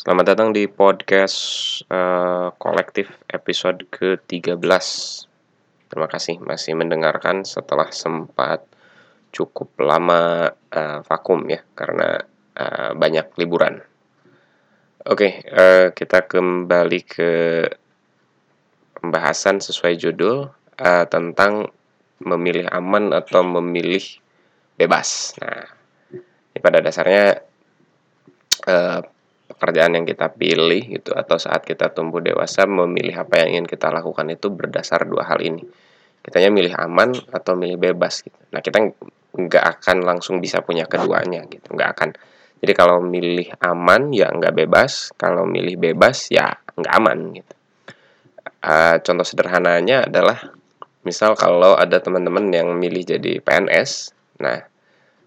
Selamat datang di podcast uh, kolektif episode ke-13 Terima kasih masih mendengarkan setelah sempat cukup lama uh, vakum ya Karena uh, banyak liburan. Oke, okay, uh, kita kembali ke pembahasan sesuai judul uh, Tentang memilih aman atau memilih bebas. Nah, pada dasarnya uh, pekerjaan yang kita pilih gitu atau saat kita tumbuh dewasa memilih apa yang ingin kita lakukan itu berdasar dua hal ini. Kitanya milih aman atau milih bebas gitu. Nah kita nggak akan langsung bisa punya keduanya gitu nggak akan. Jadi kalau milih aman ya nggak bebas. Kalau milih bebas ya nggak aman gitu. Uh, contoh sederhananya adalah misal kalau ada teman-teman yang milih jadi PNS nah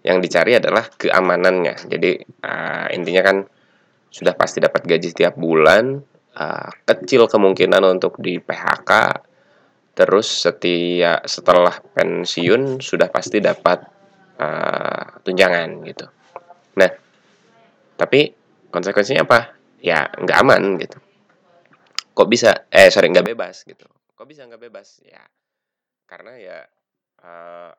yang dicari adalah keamanannya. Jadi uh, intinya kan sudah pasti dapat gaji setiap bulan, uh, kecil kemungkinan untuk di PHK, terus setia setelah pensiun sudah pasti dapat uh, tunjangan gitu. Nah, tapi konsekuensinya apa? Ya nggak aman gitu. Kok bisa? Eh sorry nggak bebas gitu. Kok bisa nggak bebas? Ya karena ya uh,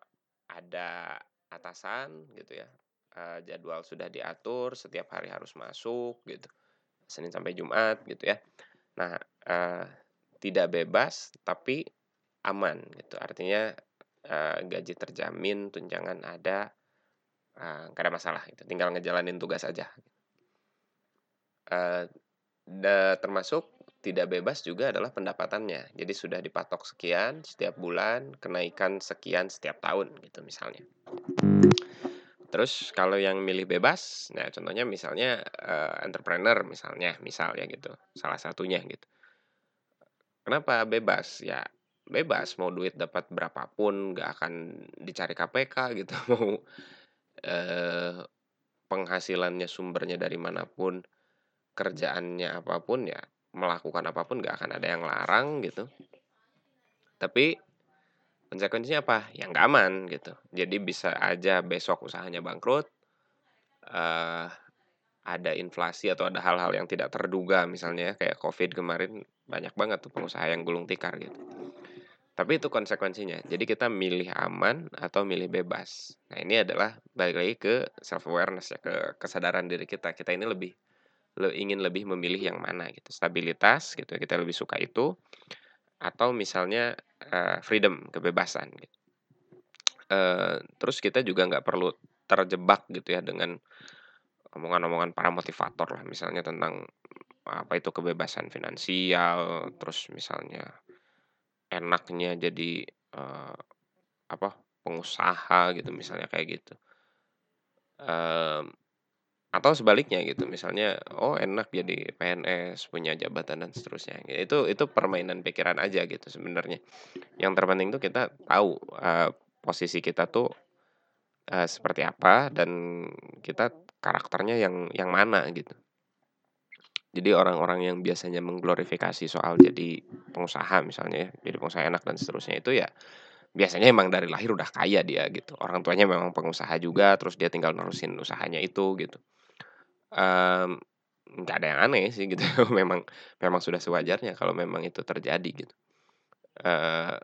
ada atasan gitu ya uh, jadwal sudah diatur setiap hari harus masuk gitu. Senin sampai Jumat gitu ya. Nah uh, tidak bebas tapi aman gitu. Artinya uh, gaji terjamin tunjangan ada uh, gak ada masalah itu tinggal ngejalanin tugas aja. Uh, da, termasuk tidak bebas juga adalah pendapatannya. Jadi sudah dipatok sekian setiap bulan, kenaikan sekian setiap tahun gitu misalnya. Terus kalau yang milih bebas, nah contohnya misalnya uh, entrepreneur misalnya, misalnya gitu, salah satunya gitu. Kenapa bebas? Ya bebas mau duit dapat berapapun, nggak akan dicari KPK gitu, mau uh, penghasilannya sumbernya dari mana pun, kerjaannya apa pun ya melakukan apa pun nggak akan ada yang larang gitu. Tapi konsekuensinya apa? Yang nggak aman gitu. Jadi bisa aja besok usahanya bangkrut uh, ada inflasi atau ada hal-hal yang tidak terduga misalnya kayak covid kemarin banyak banget tuh pengusaha yang gulung tikar gitu. Tapi itu konsekuensinya. Jadi kita milih aman atau milih bebas. Nah ini adalah balik lagi ke self awareness ya ke kesadaran diri kita. Kita ini lebih le, ingin lebih memilih yang mana gitu. Stabilitas gitu kita lebih suka itu. Atau misalnya uh, freedom kebebasan gitu. Uh, terus kita juga nggak perlu terjebak gitu ya dengan omongan-omongan para motivator lah misalnya tentang apa itu kebebasan finansial terus misalnya enaknya jadi uh, apa pengusaha gitu misalnya kayak gitu uh, atau sebaliknya gitu misalnya oh enak jadi PNS punya jabatan dan seterusnya. Itu itu permainan pikiran aja gitu sebenarnya. Yang terpenting tuh kita tahu uh, posisi kita tuh uh, seperti apa dan kita karakternya yang yang mana gitu. Jadi orang-orang yang biasanya mengglorifikasi soal jadi pengusaha misalnya ya, jadi pengusaha enak dan seterusnya itu ya biasanya emang dari lahir udah kaya dia gitu. Orang tuanya memang pengusaha juga terus dia tinggal nerusin usahanya itu gitu um, nggak ada yang aneh sih gitu. Memang memang sudah sewajarnya kalau memang itu terjadi gitu. Uh,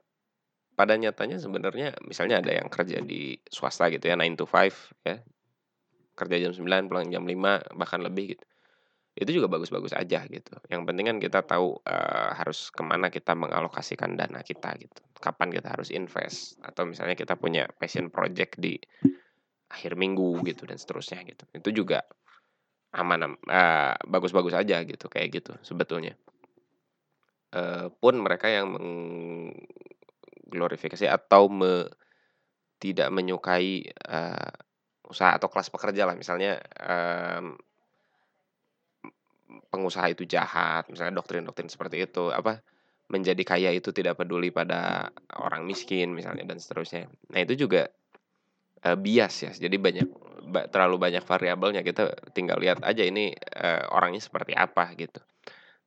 pada nyatanya sebenarnya misalnya ada yang kerja di swasta gitu ya 9 to 5 ya. Kerja jam 9 pulang jam 5 bahkan lebih gitu. Itu juga bagus-bagus aja gitu. Yang penting kan kita tahu uh, harus ke mana kita mengalokasikan dana kita gitu. Kapan kita harus invest. Atau misalnya kita punya passion project di akhir minggu gitu dan seterusnya gitu. Itu juga aman uh, bagus-bagus aja gitu kayak gitu sebetulnya. Uh, pun mereka yang mengglorifikasi atau me, tidak menyukai uh, usaha atau kelas pekerja lah. Misalnya um, pengusaha itu jahat misalnya doktrin-doktrin seperti itu apa menjadi kaya itu tidak peduli pada orang miskin misalnya dan seterusnya. Nah itu juga uh, bias ya. Jadi banyak terlalu banyak variabelnya. Kita tinggal lihat aja ini uh, orangnya seperti apa gitu.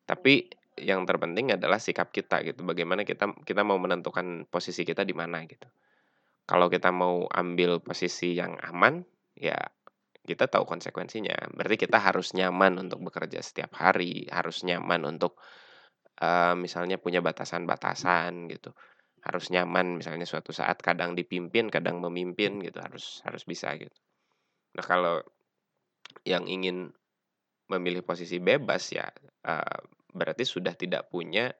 Tapi yang terpenting adalah sikap kita gitu. Bagaimana kita kita mau menentukan posisi kita di mana gitu. Kalau kita mau ambil posisi yang aman ya kita tahu konsekuensinya. Berarti kita harus nyaman untuk bekerja setiap hari, harus nyaman untuk, eee, misalnya punya batasan-batasan gitu. Harus nyaman misalnya suatu saat kadang dipimpin, kadang memimpin gitu, harus harus bisa gitu. Nah kalau yang ingin memilih posisi bebas ya, eee, berarti sudah tidak punya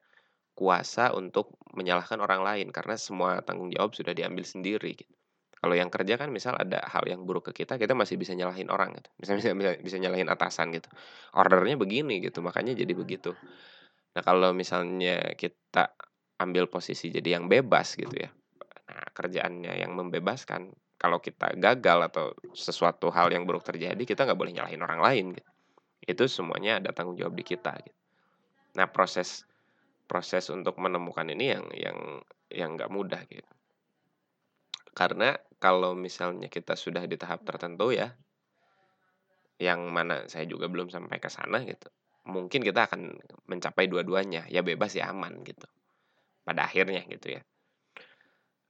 kuasa untuk menyalahkan orang lain karena semua tanggung jawab sudah diambil sendiri gitu. Kalau yang kerja kan misal ada hal yang buruk ke kita, kita masih bisa nyalahin orang gitu. Bisa bisa bisa bisa nyalahin atasan gitu. Ordernya begini gitu, makanya jadi begitu. Nah kalau misalnya kita ambil posisi jadi yang bebas gitu ya. Nah kerjaannya yang membebaskan, kalau kita gagal atau sesuatu hal yang buruk terjadi, kita nggak boleh nyalahin orang lain gitu. Itu semuanya ada tanggung jawab di kita gitu. Nah proses proses untuk menemukan ini yang yang yang nggak mudah gitu. Karena kalau misalnya kita sudah di tahap tertentu ya, yang mana saya juga belum sampai ke sana gitu, mungkin kita akan mencapai dua-duanya, ya bebas ya aman gitu, pada akhirnya gitu ya.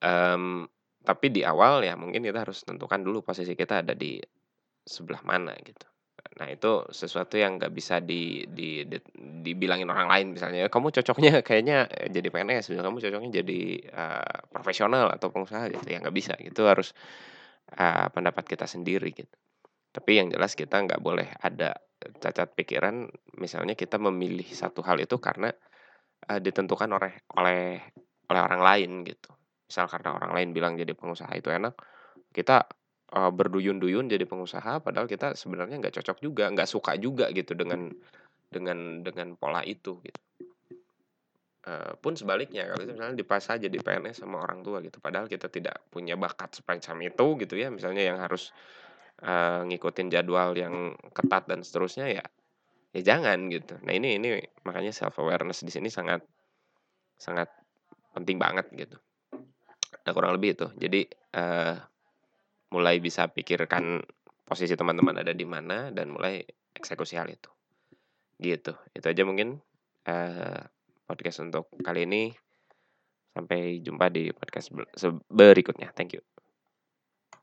Mmm, tapi di awal ya mungkin kita harus tentukan dulu posisi kita ada di sebelah mana gitu. Nah itu sesuatu yang nggak bisa di di di dibilangin orang lain misalnya, "Kamu cocoknya kayaknya jadi PNS," "kamu cocoknya jadi, eee, profesional atau pengusaha," gitu, ya nggak bisa, itu harus, eee, pendapat kita sendiri gitu. Tapi yang jelas kita nggak boleh ada cacat pikiran misalnya kita memilih satu hal itu karena, eee, ditentukan oleh oleh oleh orang lain gitu. Misal karena orang lain bilang jadi pengusaha itu enak, kita, eee, berduyun-duyun jadi pengusaha padahal kita sebenarnya nggak cocok juga, nggak suka juga gitu dengan dengan dengan pola itu gitu. Eee, pun sebaliknya kalau misalnya dipaksa jadi PNS sama orang tua gitu, padahal kita tidak punya bakat semacam itu gitu ya, misalnya yang harus, eee, ngikutin jadwal yang ketat dan seterusnya ya, ya jangan gitu. Nah ini ini makanya self awareness di sini sangat sangat penting banget gitu. Nah kurang lebih itu. Jadi, eee, mulai bisa pikirkan posisi teman-teman ada di mana dan mulai eksekusi hal itu. Gitu, itu aja mungkin, eee, podcast untuk kali ini. Sampai jumpa di podcast berikutnya. Thank you.